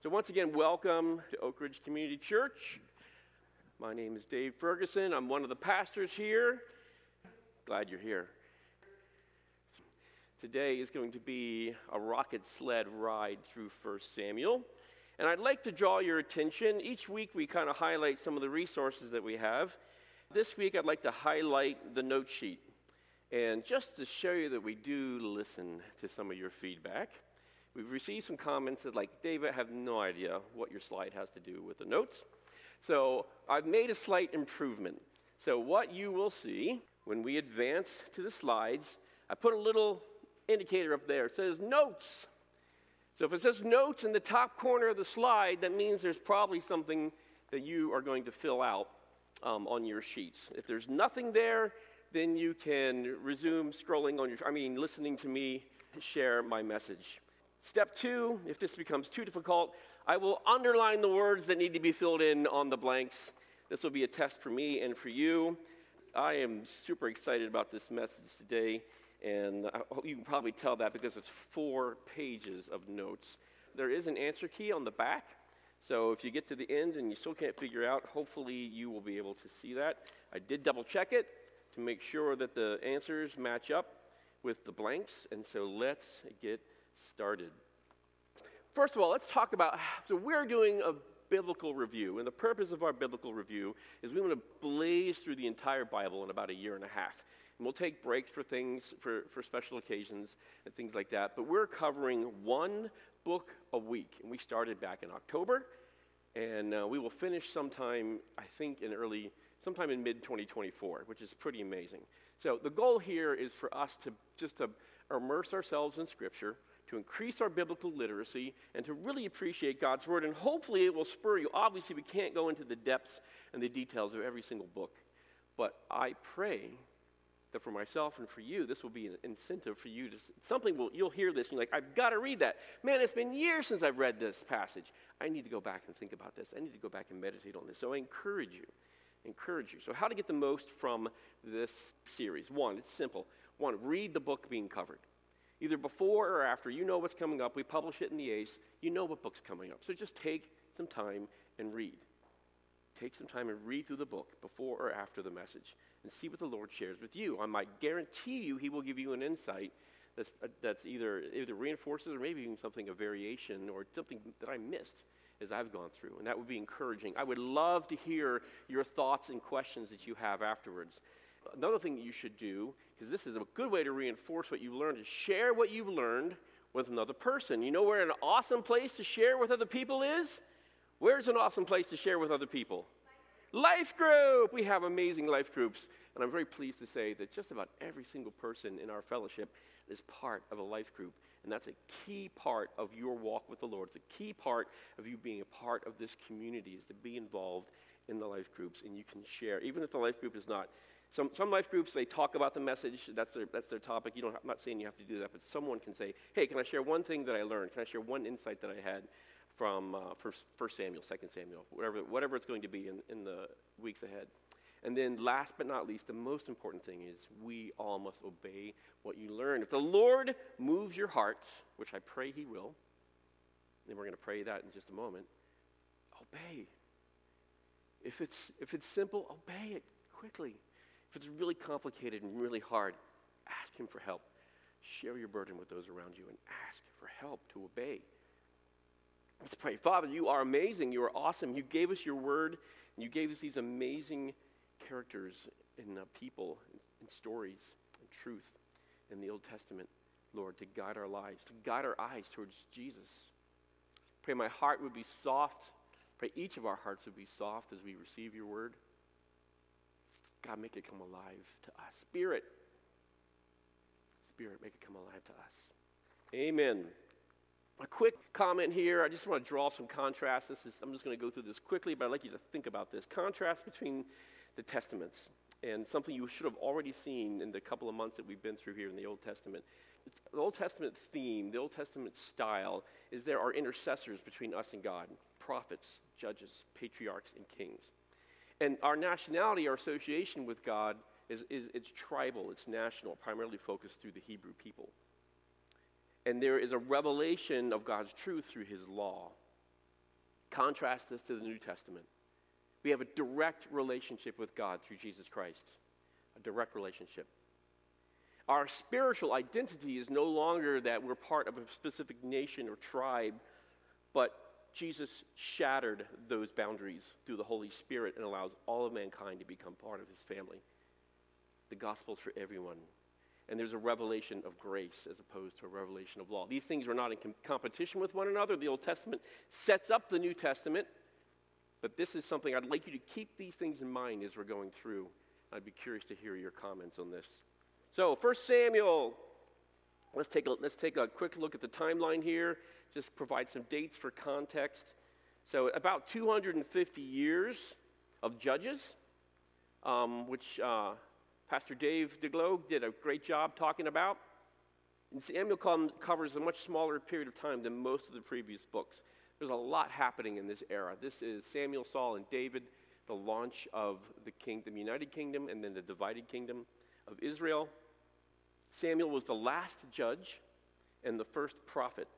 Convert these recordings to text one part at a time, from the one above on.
So, once again, welcome to Oak Ridge Community Church. My name is Dave Ferguson. I'm one of the pastors here. Glad you're here. Today is going to be a rocket sled ride through 1 Samuel. And I'd like to draw your attention. Each week we kind of highlight some of the resources that we have. This week I'd like to highlight the note sheet. And just to show you that we do listen to some of your feedback. We've received some comments that, like, David, I have no idea what your slide has to do with the notes. So I've made a slight improvement. So, what you will see when we advance to the slides, I put a little indicator up there. It says notes. So, if it says notes in the top corner of the slide, that means there's probably something that you are going to fill out um, on your sheets. If there's nothing there, then you can resume scrolling on your, I mean, listening to me share my message. Step two, if this becomes too difficult, I will underline the words that need to be filled in on the blanks. This will be a test for me and for you. I am super excited about this message today, and you can probably tell that because it's four pages of notes. There is an answer key on the back, so if you get to the end and you still can't figure out, hopefully you will be able to see that. I did double check it to make sure that the answers match up with the blanks, and so let's get started. First of all, let's talk about so we're doing a biblical review, and the purpose of our biblical review is we want to blaze through the entire Bible in about a year and a half. And we'll take breaks for things, for, for special occasions and things like that. But we're covering one book a week. And we started back in October, and uh, we will finish sometime, I think, in early, sometime in mid 2024, which is pretty amazing. So the goal here is for us to just to immerse ourselves in Scripture to increase our biblical literacy, and to really appreciate God's Word. And hopefully, it will spur you. Obviously, we can't go into the depths and the details of every single book, but I pray that for myself and for you, this will be an incentive for you to something. Will you'll hear this and you're like, I've got to read that. Man, it's been years since I've read this passage. I need to go back and think about this. I need to go back and meditate on this. So I encourage you, encourage you. So how to get the most from this series? One, it's simple. One, read the book being covered either before or after. You know what's coming up. We publish it in the ACE. You know what book's coming up. So just take some time and read. Take some time and read through the book before or after the message and see what the Lord shares with you. I might guarantee you he will give you an insight that's, uh, that's either, either reinforces or maybe even something, a variation or something that I missed as I've gone through. And that would be encouraging. I would love to hear your thoughts and questions that you have afterwards. Another thing you should do because this is a good way to reinforce what you've learned, is share what you've learned with another person. You know where an awesome place to share with other people is? Where's an awesome place to share with other people? Life group. We have amazing life groups. And I'm very pleased to say that just about every single person in our fellowship is part of a life group. And that's a key part of your walk with the Lord. It's a key part of you being a part of this community is to be involved in the life groups. And you can share, even if the life group is not some, some life groups, they talk about the message. That's their, that's their topic. You don't, I'm not saying you have to do that, but someone can say, hey, can I share one thing that I learned? Can I share one insight that I had from uh, first, first Samuel, Second Samuel, whatever, whatever it's going to be in, in the weeks ahead. And then, last but not least, the most important thing is we all must obey what you learn. If the Lord moves your heart, which I pray He will, and we're going to pray that in just a moment, obey. If it's, if it's simple, obey it quickly. If it's really complicated and really hard, ask Him for help. Share your burden with those around you and ask for help to obey. Let's pray. Father, you are amazing. You are awesome. You gave us your word, and you gave us these amazing characters and uh, people and, and stories and truth in the Old Testament, Lord, to guide our lives, to guide our eyes towards Jesus. Pray my heart would be soft. Pray each of our hearts would be soft as we receive your word. God, make it come alive to us. Spirit, Spirit, make it come alive to us. Amen. A quick comment here. I just want to draw some contrast. This is, I'm just going to go through this quickly, but I'd like you to think about this. Contrast between the Testaments and something you should have already seen in the couple of months that we've been through here in the Old Testament. It's, the Old Testament theme, the Old Testament style, is there are intercessors between us and God prophets, judges, patriarchs, and kings. And our nationality, our association with God, is, is it's tribal, it's national, primarily focused through the Hebrew people. And there is a revelation of God's truth through his law. Contrast this to the New Testament. We have a direct relationship with God through Jesus Christ, a direct relationship. Our spiritual identity is no longer that we're part of a specific nation or tribe, but Jesus shattered those boundaries through the Holy Spirit and allows all of mankind to become part of his family. The gospel's for everyone. And there's a revelation of grace as opposed to a revelation of law. These things are not in com- competition with one another. The Old Testament sets up the New Testament, but this is something I'd like you to keep these things in mind as we're going through. I'd be curious to hear your comments on this. So, First Samuel, let's take a, let's take a quick look at the timeline here, just provide some dates for context. So, about 250 years of judges, um, which uh, Pastor Dave DeGlow did a great job talking about. And Samuel covers a much smaller period of time than most of the previous books. There's a lot happening in this era. This is Samuel, Saul, and David, the launch of the kingdom, United Kingdom, and then the divided kingdom of Israel. Samuel was the last judge and the first prophet.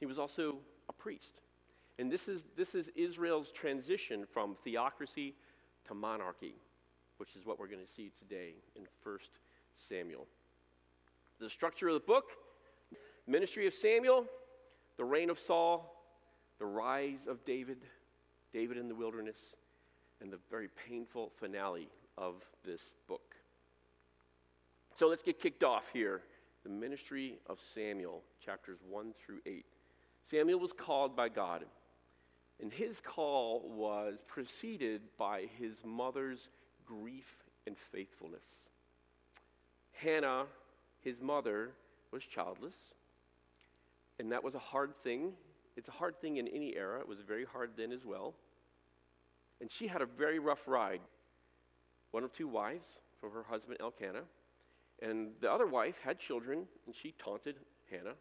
He was also a priest. And this is, this is Israel's transition from theocracy to monarchy which is what we're going to see today in 1 Samuel. The structure of the book ministry of Samuel, the reign of Saul, the rise of David, David in the wilderness, and the very painful finale of this book. So let's get kicked off here. The ministry of Samuel, chapters 1 through 8. Samuel was called by God, and his call was preceded by his mother's grief and faithfulness. Hannah, his mother, was childless, and that was a hard thing. It's a hard thing in any era. It was very hard then as well. And she had a very rough ride. One of two wives from her husband Elkanah, and the other wife had children, and she taunted Hannah,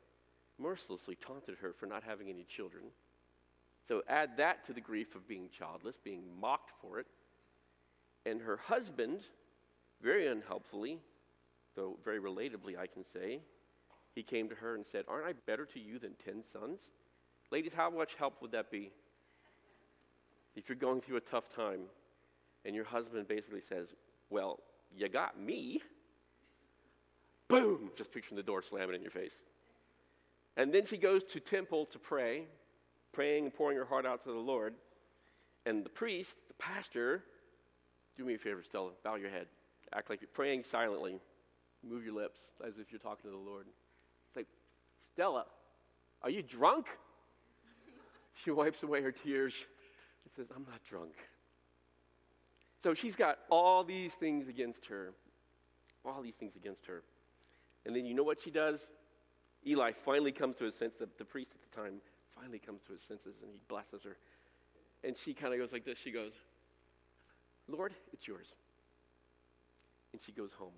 mercilessly taunted her for not having any children. So add that to the grief of being childless, being mocked for it. And her husband, very unhelpfully, though very relatably, I can say, he came to her and said, Aren't I better to you than 10 sons? Ladies, how much help would that be? If you're going through a tough time and your husband basically says, Well, you got me. Boom! Just picturing the door slamming in your face. And then she goes to temple to pray, praying and pouring her heart out to the Lord. And the priest, the pastor, do me a favor, Stella. Bow your head. Act like you're praying silently. Move your lips as if you're talking to the Lord. It's like, Stella, are you drunk? She wipes away her tears and says, I'm not drunk. So she's got all these things against her. All these things against her. And then you know what she does? Eli finally comes to his senses. The, the priest at the time finally comes to his senses and he blesses her. And she kind of goes like this. She goes, Lord, it's yours. And she goes home,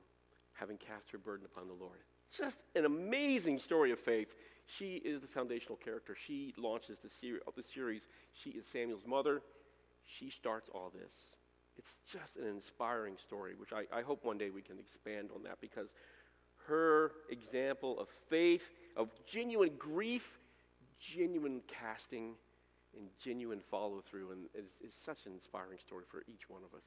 having cast her burden upon the Lord. Just an amazing story of faith. She is the foundational character. She launches the, the series. She is Samuel's mother. She starts all this. It's just an inspiring story, which I, I hope one day we can expand on that because her example of faith, of genuine grief, genuine casting, and genuine follow through, and is, is such an inspiring story for each one of us.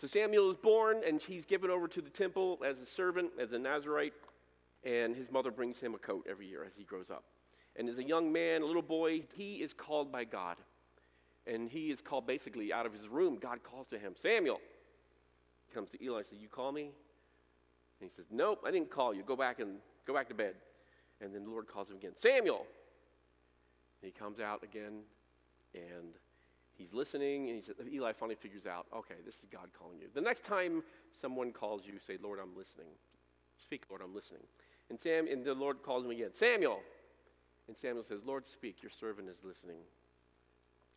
So Samuel is born, and he's given over to the temple as a servant, as a Nazarite, and his mother brings him a coat every year as he grows up. And as a young man, a little boy, he is called by God. And he is called basically out of his room. God calls to him, Samuel. He comes to Eli and says, You call me? And he says, Nope, I didn't call you. Go back and go back to bed. And then the Lord calls him again, Samuel. And he comes out again and he's listening and he says, Eli finally figures out, okay, this is God calling you. The next time someone calls you, say, Lord, I'm listening. Speak, Lord, I'm listening. And Sam and the Lord calls him again, Samuel. And Samuel says, Lord, speak, your servant is listening.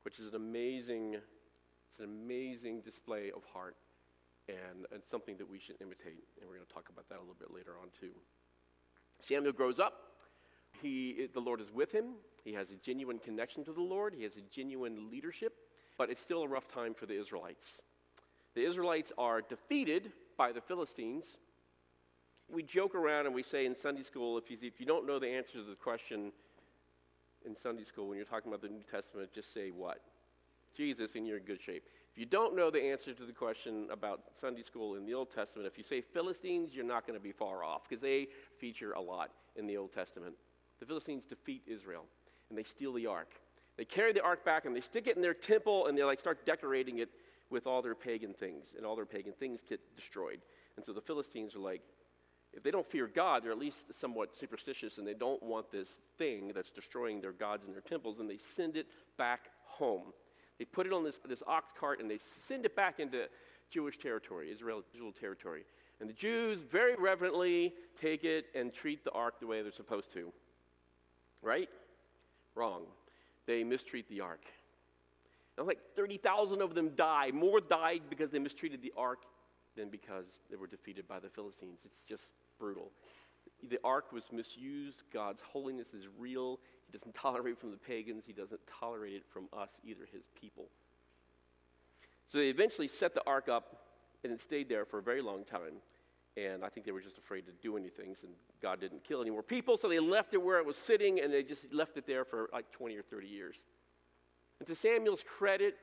Which is an amazing, it's an amazing display of heart and, and something that we should imitate. And we're going to talk about that a little bit later on too. Samuel grows up. He, the Lord is with him. He has a genuine connection to the Lord, he has a genuine leadership, but it's still a rough time for the Israelites. The Israelites are defeated by the Philistines. We joke around and we say in Sunday school if you, if you don't know the answer to the question, in Sunday school when you're talking about the New Testament, just say what? Jesus, and you're in good shape. If you don't know the answer to the question about Sunday school in the Old Testament, if you say Philistines, you're not going to be far off because they feature a lot in the Old Testament. The Philistines defeat Israel and they steal the ark. They carry the ark back and they stick it in their temple and they like start decorating it with all their pagan things, and all their pagan things get destroyed. And so the Philistines are like, if they don't fear God, they're at least somewhat superstitious and they don't want this thing that's destroying their gods and their temples, and they send it back home. They put it on this, this ox cart and they send it back into Jewish territory, Israel, territory. And the Jews very reverently take it and treat the ark the way they're supposed to. Right? Wrong. They mistreat the ark. And like 30,000 of them die. More died because they mistreated the ark than because they were defeated by the Philistines. It's just brutal. The ark was misused. God's holiness is real. He doesn't tolerate it from the pagans. He doesn't tolerate it from us, either his people. So they eventually set the ark up, and it stayed there for a very long time. And I think they were just afraid to do anything, and God didn't kill any more people, so they left it where it was sitting, and they just left it there for like 20 or 30 years. And to Samuel's credit,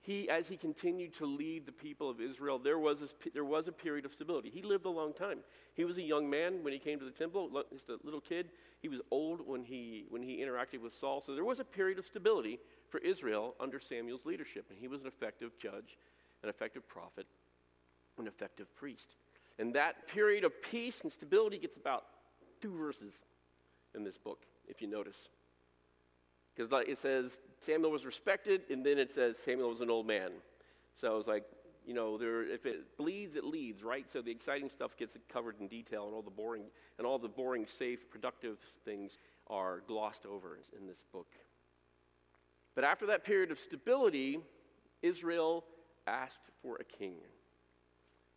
he, as he continued to lead the people of Israel, there was, this, there was a period of stability. He lived a long time. He was a young man when he came to the temple, just a little kid. He was old when he, when he interacted with Saul. So there was a period of stability for Israel under Samuel's leadership. And he was an effective judge, an effective prophet, an effective priest. And that period of peace and stability gets about two verses in this book, if you notice. Because it says Samuel was respected, and then it says Samuel was an old man. So I was like, you know, there, if it bleeds, it leads, right? So the exciting stuff gets covered in detail, and all the boring, and all the boring, safe, productive things are glossed over in this book. But after that period of stability, Israel asked for a king.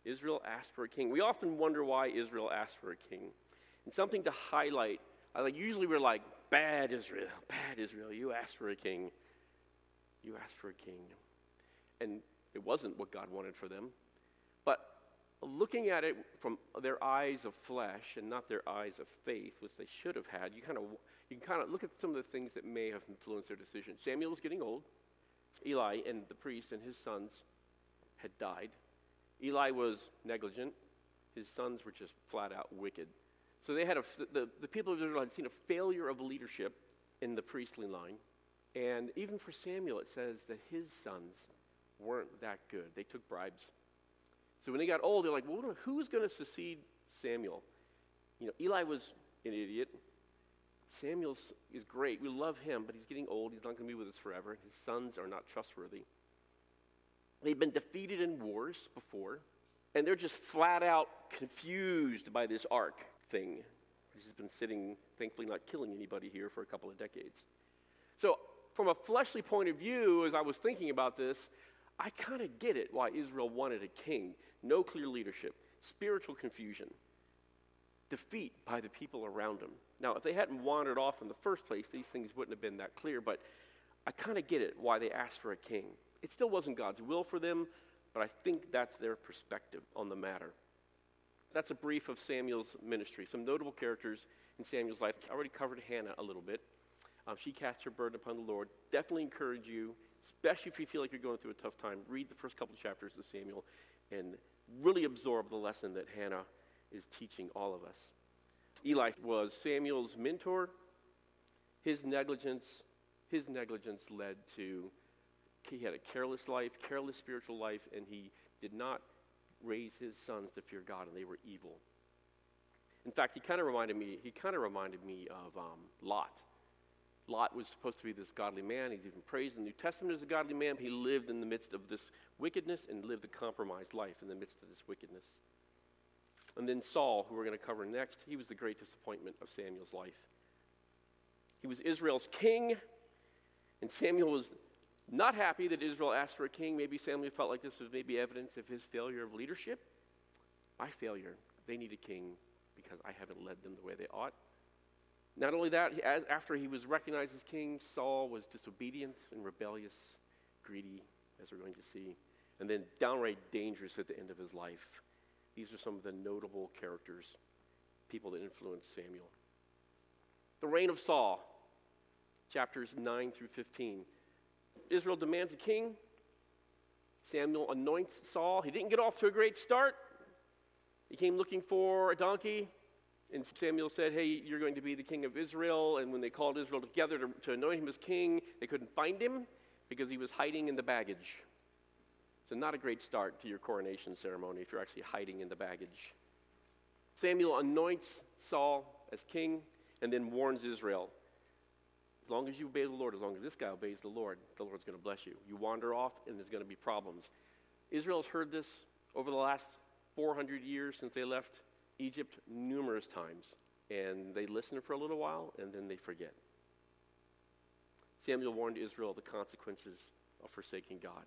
Israel asked for a king. We often wonder why Israel asked for a king. And something to highlight, I like usually we're like, Bad Israel, bad Israel, you asked for a king. You asked for a king. And it wasn't what God wanted for them. But looking at it from their eyes of flesh and not their eyes of faith, which they should have had, you kind of you can kind of look at some of the things that may have influenced their decision. Samuel was getting old. Eli and the priest and his sons had died. Eli was negligent. His sons were just flat out wicked. So they had a, the, the people of Israel had seen a failure of leadership in the priestly line. And even for Samuel, it says that his sons weren't that good. They took bribes. So when they got old, they're like, well, who's going to succeed Samuel? You know, Eli was an idiot. Samuel is great. We love him, but he's getting old. He's not going to be with us forever. His sons are not trustworthy. They've been defeated in wars before, and they're just flat out confused by this ark thing. He's been sitting, thankfully, not killing anybody here for a couple of decades. So, from a fleshly point of view, as I was thinking about this, I kind of get it why Israel wanted a king. No clear leadership, spiritual confusion, defeat by the people around them. Now, if they hadn't wandered off in the first place, these things wouldn't have been that clear, but I kind of get it why they asked for a king. It still wasn't God's will for them, but I think that's their perspective on the matter. That's a brief of Samuel's ministry. Some notable characters in Samuel's life. I already covered Hannah a little bit. Um, she cast her burden upon the Lord. Definitely encourage you, especially if you feel like you're going through a tough time, read the first couple chapters of Samuel and really absorb the lesson that Hannah is teaching all of us. Eli was Samuel's mentor. His negligence, his negligence led to he had a careless life, careless spiritual life, and he did not raise his sons to fear God, and they were evil. In fact, he kind of reminded me. He kind of reminded me of um, Lot. Lot was supposed to be this godly man. He's even praised in the New Testament as a godly man. He lived in the midst of this wickedness and lived a compromised life in the midst of this wickedness. And then Saul, who we're going to cover next, he was the great disappointment of Samuel's life. He was Israel's king, and Samuel was not happy that Israel asked for a king. Maybe Samuel felt like this was maybe evidence of his failure of leadership. My failure. They need a king because I haven't led them the way they ought. Not only that, after he was recognized as king, Saul was disobedient and rebellious, greedy, as we're going to see, and then downright dangerous at the end of his life. These are some of the notable characters, people that influenced Samuel. The reign of Saul. chapters 9 through 15. Israel demands a king. Samuel anoints Saul. He didn't get off to a great start. He came looking for a donkey, and Samuel said, Hey, you're going to be the king of Israel. And when they called Israel together to, to anoint him as king, they couldn't find him because he was hiding in the baggage. So, not a great start to your coronation ceremony if you're actually hiding in the baggage. Samuel anoints Saul as king and then warns Israel as long as you obey the Lord, as long as this guy obeys the Lord, the Lord's going to bless you. You wander off, and there's going to be problems. Israel's heard this over the last 400 years since they left Egypt numerous times. And they listen for a little while, and then they forget. Samuel warned Israel of the consequences of forsaking God.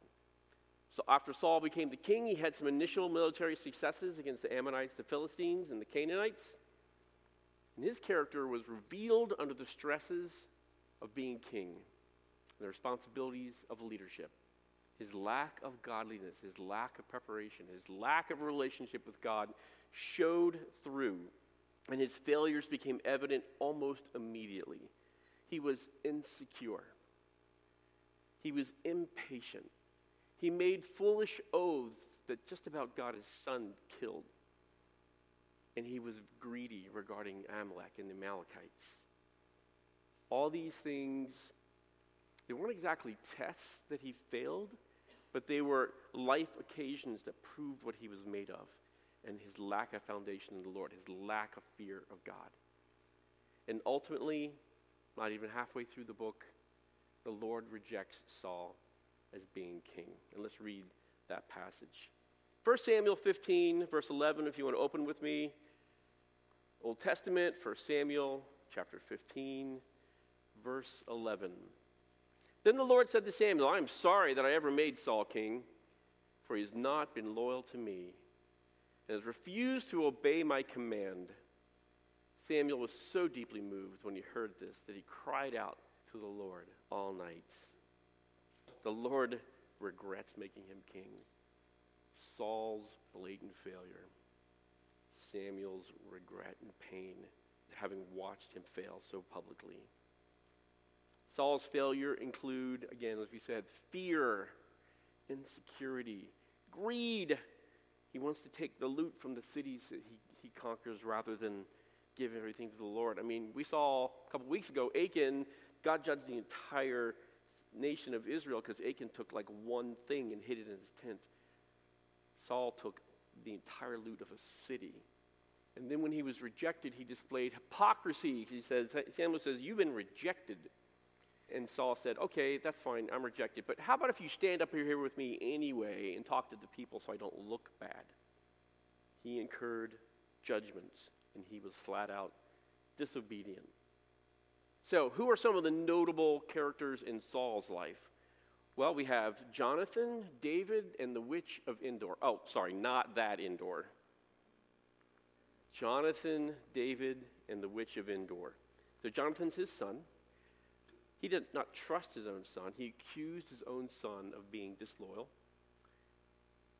So after Saul became the king, he had some initial military successes against the Ammonites, the Philistines, and the Canaanites. And his character was revealed under the stresses of being king, the responsibilities of leadership. His lack of godliness, his lack of preparation, his lack of relationship with God showed through, and his failures became evident almost immediately. He was insecure, he was impatient. He made foolish oaths that just about got his son killed. And he was greedy regarding Amalek and the Amalekites. All these things, they weren't exactly tests that he failed, but they were life occasions that proved what he was made of and his lack of foundation in the Lord, his lack of fear of God. And ultimately, not even halfway through the book, the Lord rejects Saul as being king. And let's read that passage. 1 Samuel 15, verse 11, if you want to open with me. Old Testament, 1 Samuel chapter 15, verse 11. Then the Lord said to Samuel, I am sorry that I ever made Saul king, for he has not been loyal to me and has refused to obey my command. Samuel was so deeply moved when he heard this that he cried out to the Lord all night. The Lord regrets making him king. Saul's blatant failure. Samuel's regret and pain, having watched him fail so publicly. Saul's failure include, again, as we said, fear, insecurity, greed. He wants to take the loot from the cities that he, he conquers rather than give everything to the Lord. I mean, we saw a couple weeks ago, Achan, God judged the entire nation of Israel because Achan took like one thing and hid it in his tent. Saul took the entire loot of a city. And then when he was rejected, he displayed hypocrisy. He says, Samuel says, You've been rejected. And Saul said, Okay, that's fine, I'm rejected. But how about if you stand up here with me anyway and talk to the people so I don't look bad? He incurred judgments, and he was flat out disobedient. So, who are some of the notable characters in Saul's life? Well, we have Jonathan, David, and the witch of Endor. Oh, sorry, not that Endor. Jonathan, David, and the witch of Endor. So, Jonathan's his son. He did not trust his own son, he accused his own son of being disloyal.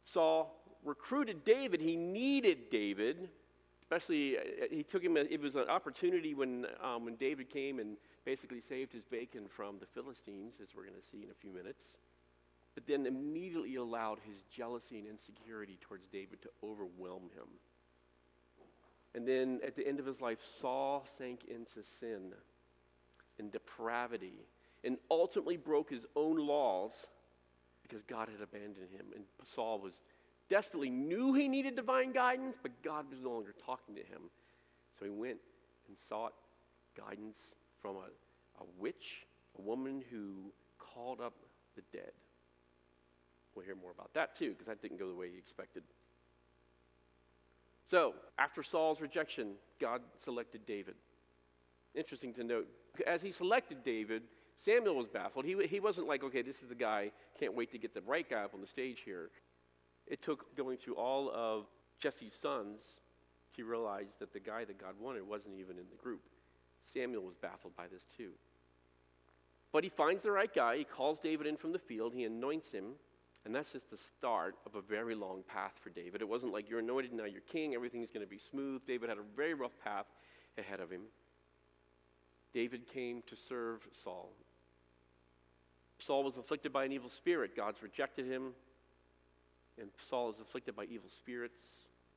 Saul recruited David. He needed David especially uh, he took him. It was an opportunity when um, when David came and basically saved his bacon from the Philistines, as we're going to see in a few minutes. But then immediately allowed his jealousy and insecurity towards David to overwhelm him. And then at the end of his life, Saul sank into sin and depravity and ultimately broke his own laws because God had abandoned him. And Saul was desperately knew he needed divine guidance, but God was no longer talking to him. So he went and sought guidance from a, a witch, a woman who called up the dead. We'll hear more about that too, because that didn't go the way he expected. So, after Saul's rejection, God selected David. Interesting to note, as he selected David, Samuel was baffled. He, he wasn't like, okay, this is the guy, can't wait to get the right guy up on the stage here. It took going through all of Jesse's sons to realize that the guy that God wanted wasn't even in the group. Samuel was baffled by this too. But he finds the right guy. He calls David in from the field. He anoints him. And that's just the start of a very long path for David. It wasn't like you're anointed, now you're king, everything's going to be smooth. David had a very rough path ahead of him. David came to serve Saul Saul was afflicted by an evil spirit. God's rejected him. And Saul is afflicted by evil spirits.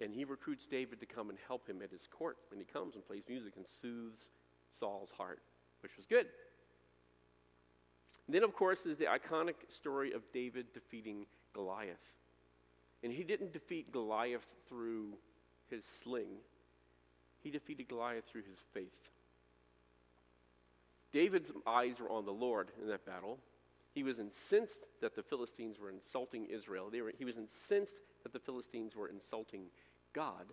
And he recruits David to come and help him at his court. And he comes and plays music and soothes Saul's heart, which was good. And then, of course, is the iconic story of David defeating Goliath. And he didn't defeat Goliath through his sling, he defeated Goliath through his faith. David's eyes were on the Lord in that battle. He was incensed that the Philistines were insulting Israel. Were, he was incensed that the Philistines were insulting God.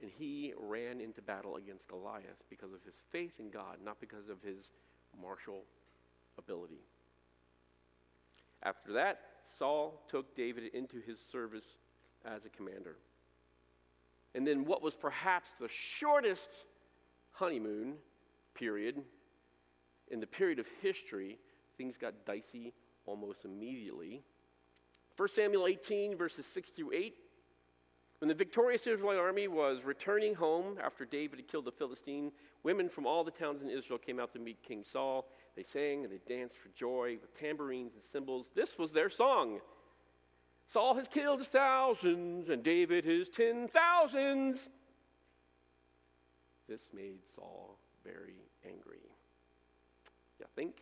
And he ran into battle against Goliath because of his faith in God, not because of his martial ability. After that, Saul took David into his service as a commander. And then, what was perhaps the shortest honeymoon period in the period of history, things got dicey almost immediately. 1 Samuel 18, verses 6 through 8. When the victorious Israelite army was returning home after David had killed the Philistine, women from all the towns in Israel came out to meet King Saul. They sang and they danced for joy with tambourines and cymbals. This was their song. Saul has killed his thousands and David his ten thousands. This made Saul very angry. Think?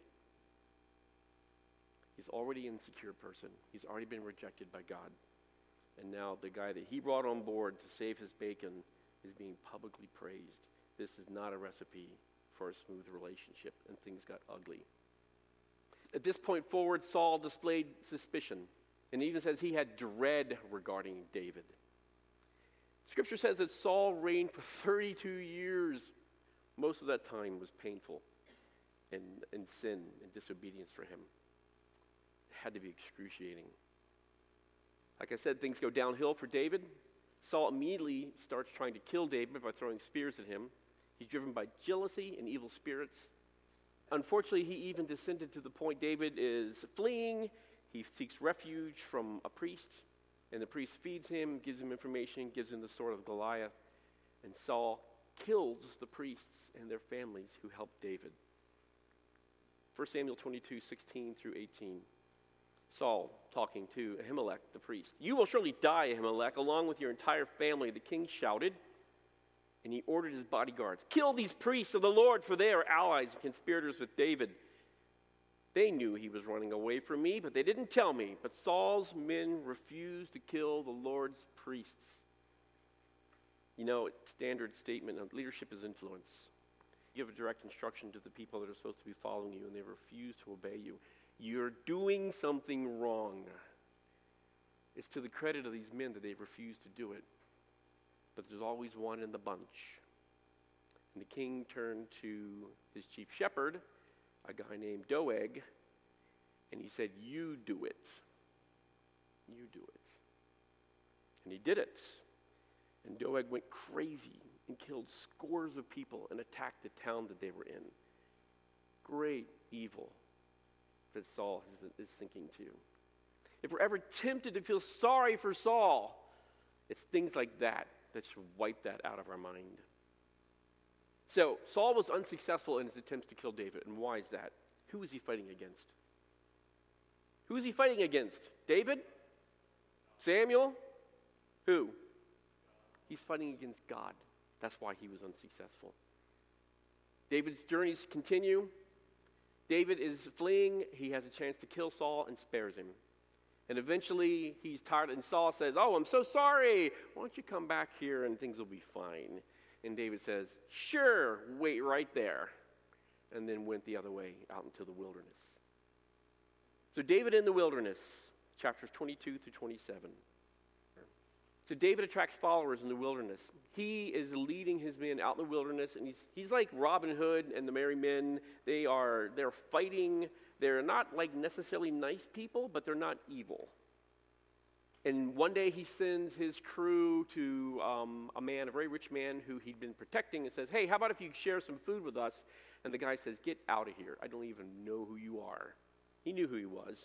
He's already an insecure person. He's already been rejected by God. And now the guy that he brought on board to save his bacon is being publicly praised. This is not a recipe for a smooth relationship, and things got ugly. At this point forward, Saul displayed suspicion, and even says he had dread regarding David. Scripture says that Saul reigned for 32 years. Most of that time was painful and, and sin and disobedience for him. It had to be excruciating. Like I said, things go downhill for David. Saul immediately starts trying to kill David by throwing spears at him. He's driven by jealousy and evil spirits. Unfortunately, he even descended to the point David is fleeing. He seeks refuge from a priest, and the priest feeds him, gives him information, gives him the sword of Goliath. And Saul kills the priests and their families who helped David. 1 Samuel 22, 16 through 18. Saul talking to Ahimelech the priest. You will surely die, Ahimelech, along with your entire family, the king shouted and he ordered his bodyguards kill these priests of the Lord, for they are allies and conspirators with David. They knew he was running away from me, but they didn't tell me. But Saul's men refused to kill the Lord's priests. You know, standard statement of leadership is influence. Give a direct instruction to the people that are supposed to be following you, and they refuse to obey you. You're doing something wrong. It's to the credit of these men that they refuse to do it but there's always one in the bunch. And the king turned to his chief shepherd, a guy named Doeg, and he said, You do it. You do it. And he did it. And Doeg went crazy and killed scores of people and attacked the town that they were in. Great evil that Saul is thinking too. If we're ever tempted to feel sorry for Saul, it's things like that that should wipe that out of our mind. So, Saul was unsuccessful in his attempts to kill David. And why is that? Who was he fighting against? Who is he fighting against? David? Samuel? Who? He's fighting against God. That's why he was unsuccessful. David's journeys continue. David is fleeing. He has a chance to kill Saul and spares him. And eventually he's tired, and Saul says, Oh, I'm so sorry. Why don't you come back here and things will be fine? And David says, Sure, wait right there. And then went the other way out into the wilderness. So, David in the wilderness, chapters 22 through 27. So, David attracts followers in the wilderness. He is leading his men out in the wilderness, and he's, he's like Robin Hood and the Merry Men. They are they're fighting they're not like necessarily nice people, but they're not evil. And one day he sends his crew to um, a man, a very rich man who he'd been protecting, and says, Hey, how about if you share some food with us? And the guy says, Get out of here. I don't even know who you are. He knew who he was.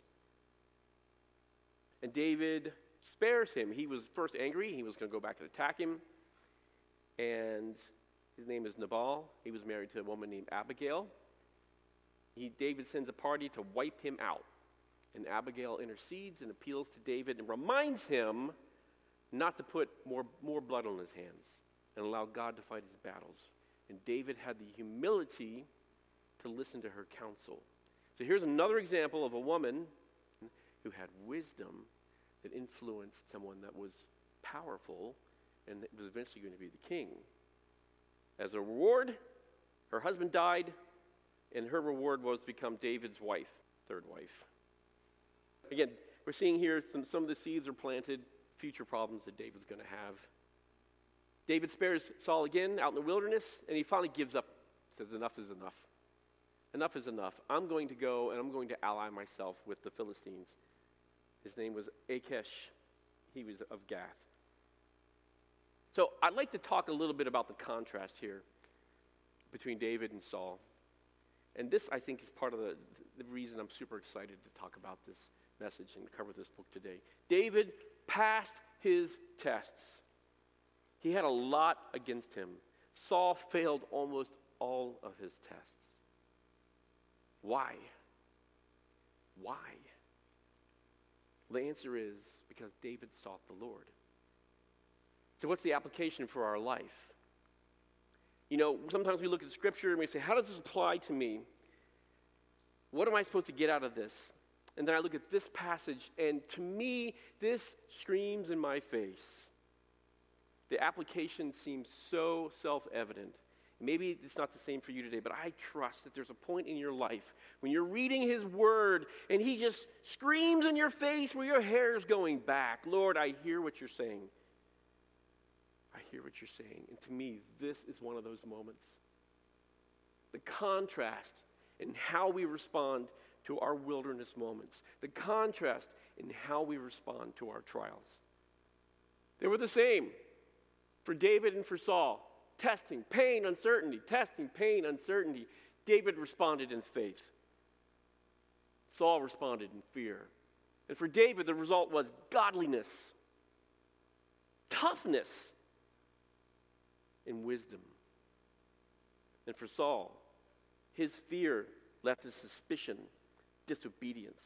And David spares him. He was first angry. He was going to go back and attack him. And his name is Nabal. He was married to a woman named Abigail. He, David sends a party to wipe him out. And Abigail intercedes and appeals to David and reminds him not to put more, more blood on his hands and allow God to fight his battles. And David had the humility to listen to her counsel. So here's another example of a woman who had wisdom that influenced someone that was powerful and was eventually going to be the king. As a reward, her husband died, and her reward was to become David's wife, third wife. Again, we're seeing here some, some of the seeds are planted, future problems that David's going to have. David spares Saul again out in the wilderness, and he finally gives up, says, Enough is enough. Enough is enough. I'm going to go and I'm going to ally myself with the Philistines. His name was Achish. He was of Gath. So I'd like to talk a little bit about the contrast here between David and Saul. And this, I think, is part of the, the reason I'm super excited to talk about this message and cover this book today. David passed his tests. He had a lot against him. Saul failed almost all of his tests. Why? Why? The answer is because David sought the Lord. So, what's the application for our life? You know, sometimes we look at Scripture and we say, How does this apply to me? What am I supposed to get out of this? And then I look at this passage, and to me, this screams in my face. The application seems so self evident. Maybe it's not the same for you today, but I trust that there's a point in your life when you're reading His Word and He just screams in your face where your hair is going back. Lord, I hear what you're saying. I hear what you're saying. And to me, this is one of those moments. The contrast in how we respond to our wilderness moments, the contrast in how we respond to our trials. They were the same for David and for Saul testing, pain, uncertainty, testing, pain, uncertainty. David responded in faith. Saul responded in fear. And for David, the result was godliness, toughness, and wisdom. And for Saul, his fear left a suspicion, disobedience,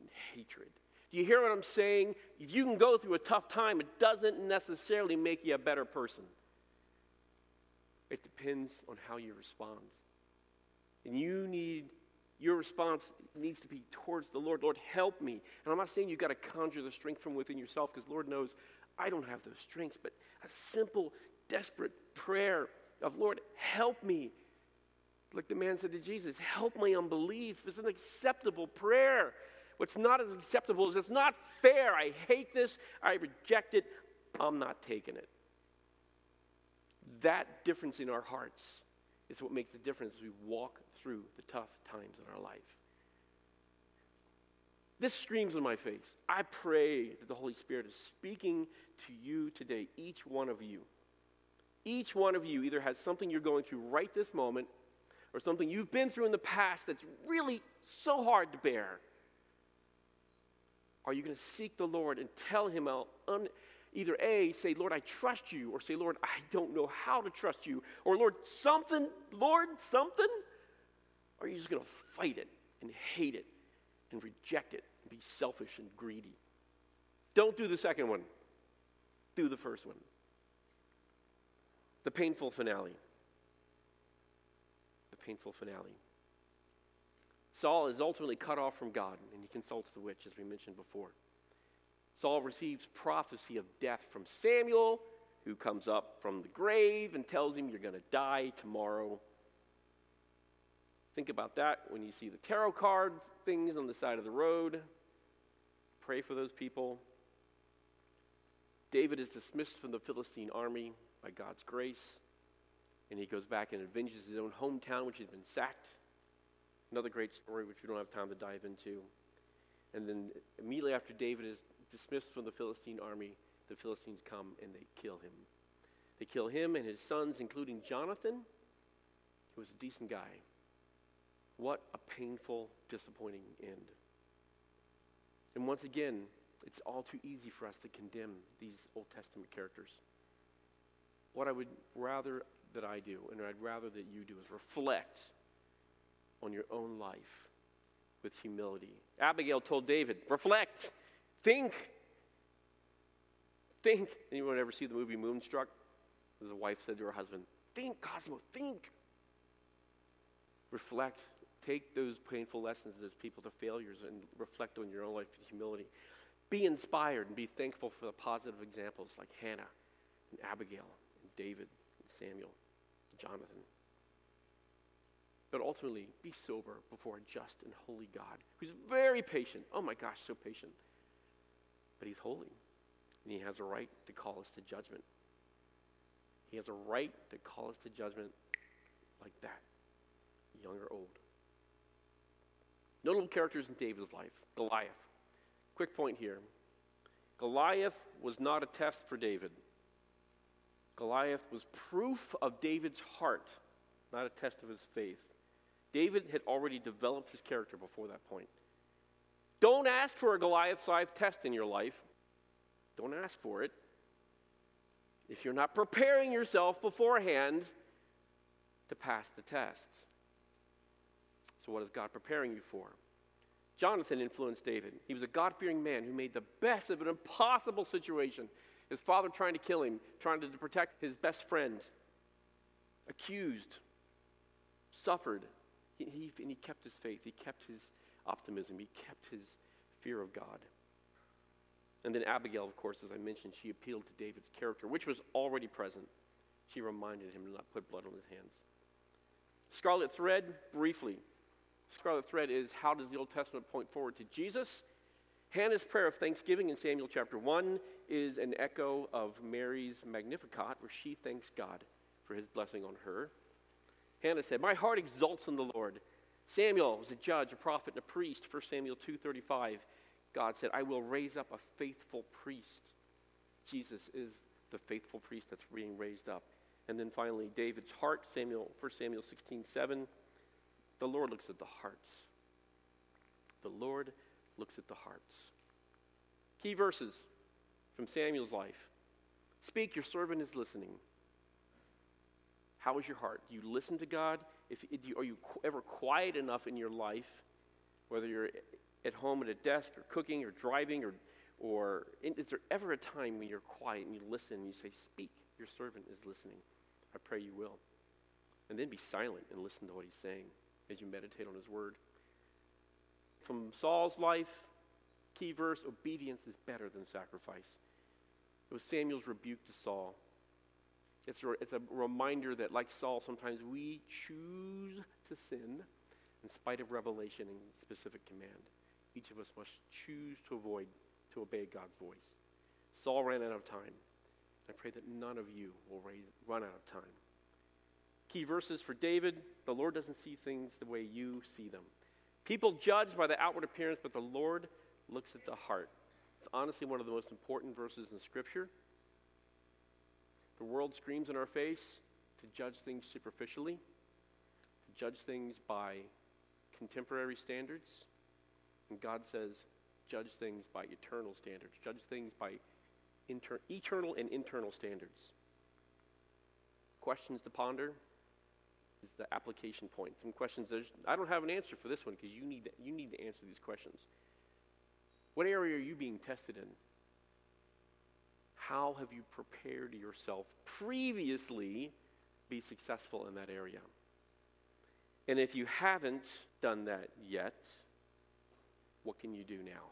and hatred. Do you hear what I'm saying? If you can go through a tough time, it doesn't necessarily make you a better person. It depends on how you respond. And you need, your response needs to be towards the Lord. Lord, help me. And I'm not saying you've got to conjure the strength from within yourself because Lord knows I don't have those strengths, but a simple, desperate prayer of, Lord, help me. Like the man said to Jesus, help my unbelief is an acceptable prayer. What's not as acceptable is it's not fair. I hate this. I reject it. I'm not taking it. That difference in our hearts is what makes the difference as we walk through the tough times in our life. This screams in my face. I pray that the Holy Spirit is speaking to you today, each one of you. Each one of you either has something you're going through right this moment or something you've been through in the past that's really so hard to bear. Are you going to seek the Lord and tell Him out? Un- either A, say, Lord, I trust you, or say, Lord, I don't know how to trust you, or Lord, something, Lord, something? Or are you just going to fight it and hate it and reject it and be selfish and greedy? Don't do the second one, do the first one. The painful finale. The painful finale. Saul is ultimately cut off from God, and he consults the witch, as we mentioned before. Saul receives prophecy of death from Samuel, who comes up from the grave and tells him, You're going to die tomorrow. Think about that when you see the tarot card things on the side of the road. Pray for those people. David is dismissed from the Philistine army by God's grace, and he goes back and avenges his own hometown, which had been sacked. Another great story, which we don't have time to dive into. And then immediately after David is dismissed from the Philistine army, the Philistines come and they kill him. They kill him and his sons, including Jonathan, who was a decent guy. What a painful, disappointing end. And once again, it's all too easy for us to condemn these Old Testament characters. What I would rather that I do, and I'd rather that you do, is reflect on your own life with humility. Abigail told David, reflect, think. Think. Anyone ever see the movie Moonstruck? A wife said to her husband, think, Cosmo, think. Reflect. Take those painful lessons, those people, the failures, and reflect on your own life with humility. Be inspired and be thankful for the positive examples like Hannah and Abigail and David and Samuel and Jonathan. But ultimately, be sober before a just and holy God who's very patient. Oh my gosh, so patient. But he's holy, and he has a right to call us to judgment. He has a right to call us to judgment like that, young or old. Notable characters in David's life Goliath. Quick point here Goliath was not a test for David. Goliath was proof of David's heart, not a test of his faith. David had already developed his character before that point. Don't ask for a Goliath sized test in your life. Don't ask for it. If you're not preparing yourself beforehand to pass the test. So, what is God preparing you for? Jonathan influenced David. He was a God fearing man who made the best of an impossible situation. His father trying to kill him, trying to protect his best friend, accused, suffered. He, he, and he kept his faith, he kept his optimism, he kept his fear of God. And then Abigail, of course, as I mentioned, she appealed to David's character, which was already present. She reminded him to not put blood on his hands. Scarlet thread, briefly. Scarlet thread is how does the Old Testament point forward to Jesus? Hannah's prayer of thanksgiving in Samuel chapter 1 is an echo of Mary's Magnificat, where she thanks God for his blessing on her. Hannah said, My heart exults in the Lord. Samuel was a judge, a prophet, and a priest. 1 Samuel 2.35, God said, I will raise up a faithful priest. Jesus is the faithful priest that's being raised up. And then finally, David's heart, Samuel, 1 Samuel 16.7, the Lord looks at the hearts. The Lord looks at the hearts. Key verses from Samuel's life. Speak, your servant is listening. How is your heart? You listen to God? If, are you ever quiet enough in your life, whether you're at home at a desk or cooking or driving, or, or is there ever a time when you're quiet and you listen and you say, Speak, your servant is listening? I pray you will. And then be silent and listen to what he's saying as you meditate on his word. From Saul's life, key verse obedience is better than sacrifice. It was Samuel's rebuke to Saul. It's a, it's a reminder that, like Saul, sometimes we choose to sin in spite of revelation and specific command. Each of us must choose to avoid, to obey God's voice. Saul ran out of time. I pray that none of you will run out of time. Key verses for David the Lord doesn't see things the way you see them. People judge by the outward appearance, but the Lord looks at the heart. It's honestly one of the most important verses in Scripture. The world screams in our face to judge things superficially, to judge things by contemporary standards. And God says, judge things by eternal standards, judge things by inter- eternal and internal standards. Questions to ponder? is the application point. Some questions. I don't have an answer for this one because you need you need to answer these questions. What area are you being tested in? How have you prepared yourself previously to be successful in that area? And if you haven't done that yet, what can you do now?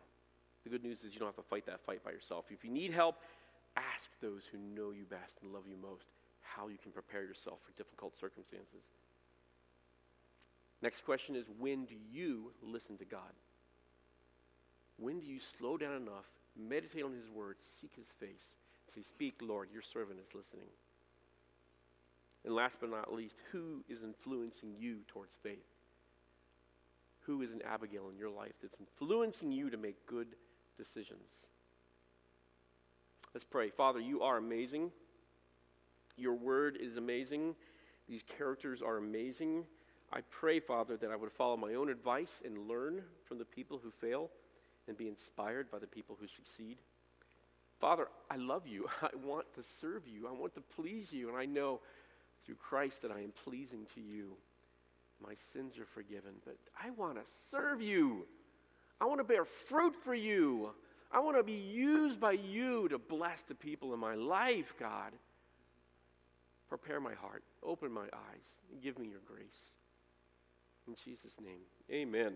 The good news is you don't have to fight that fight by yourself. If you need help, ask those who know you best and love you most how you can prepare yourself for difficult circumstances. Next question is when do you listen to God? When do you slow down enough, meditate on His word, seek His face, say, Speak, Lord, your servant is listening? And last but not least, who is influencing you towards faith? Who is an Abigail in your life that's influencing you to make good decisions? Let's pray. Father, you are amazing. Your word is amazing. These characters are amazing. I pray, Father, that I would follow my own advice and learn from the people who fail and be inspired by the people who succeed. Father, I love you. I want to serve you. I want to please you. And I know through Christ that I am pleasing to you. My sins are forgiven, but I want to serve you. I want to bear fruit for you. I want to be used by you to bless the people in my life, God. Prepare my heart, open my eyes, and give me your grace. In Jesus' name, amen.